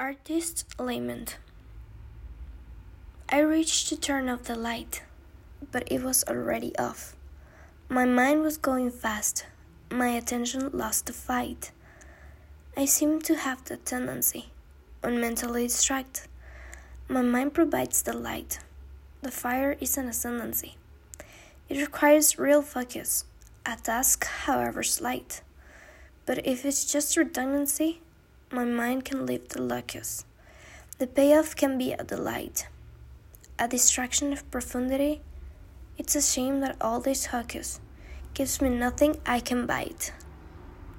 Artist lament. I reached to turn off the light, but it was already off. My mind was going fast, my attention lost the fight. I seem to have the tendency, when mentally distracted. My mind provides the light. The fire is an ascendancy. It requires real focus, a task however slight. But if it's just redundancy, my mind can leave the locus. The payoff can be a delight, a distraction of profundity. It's a shame that all this hocus gives me nothing I can bite.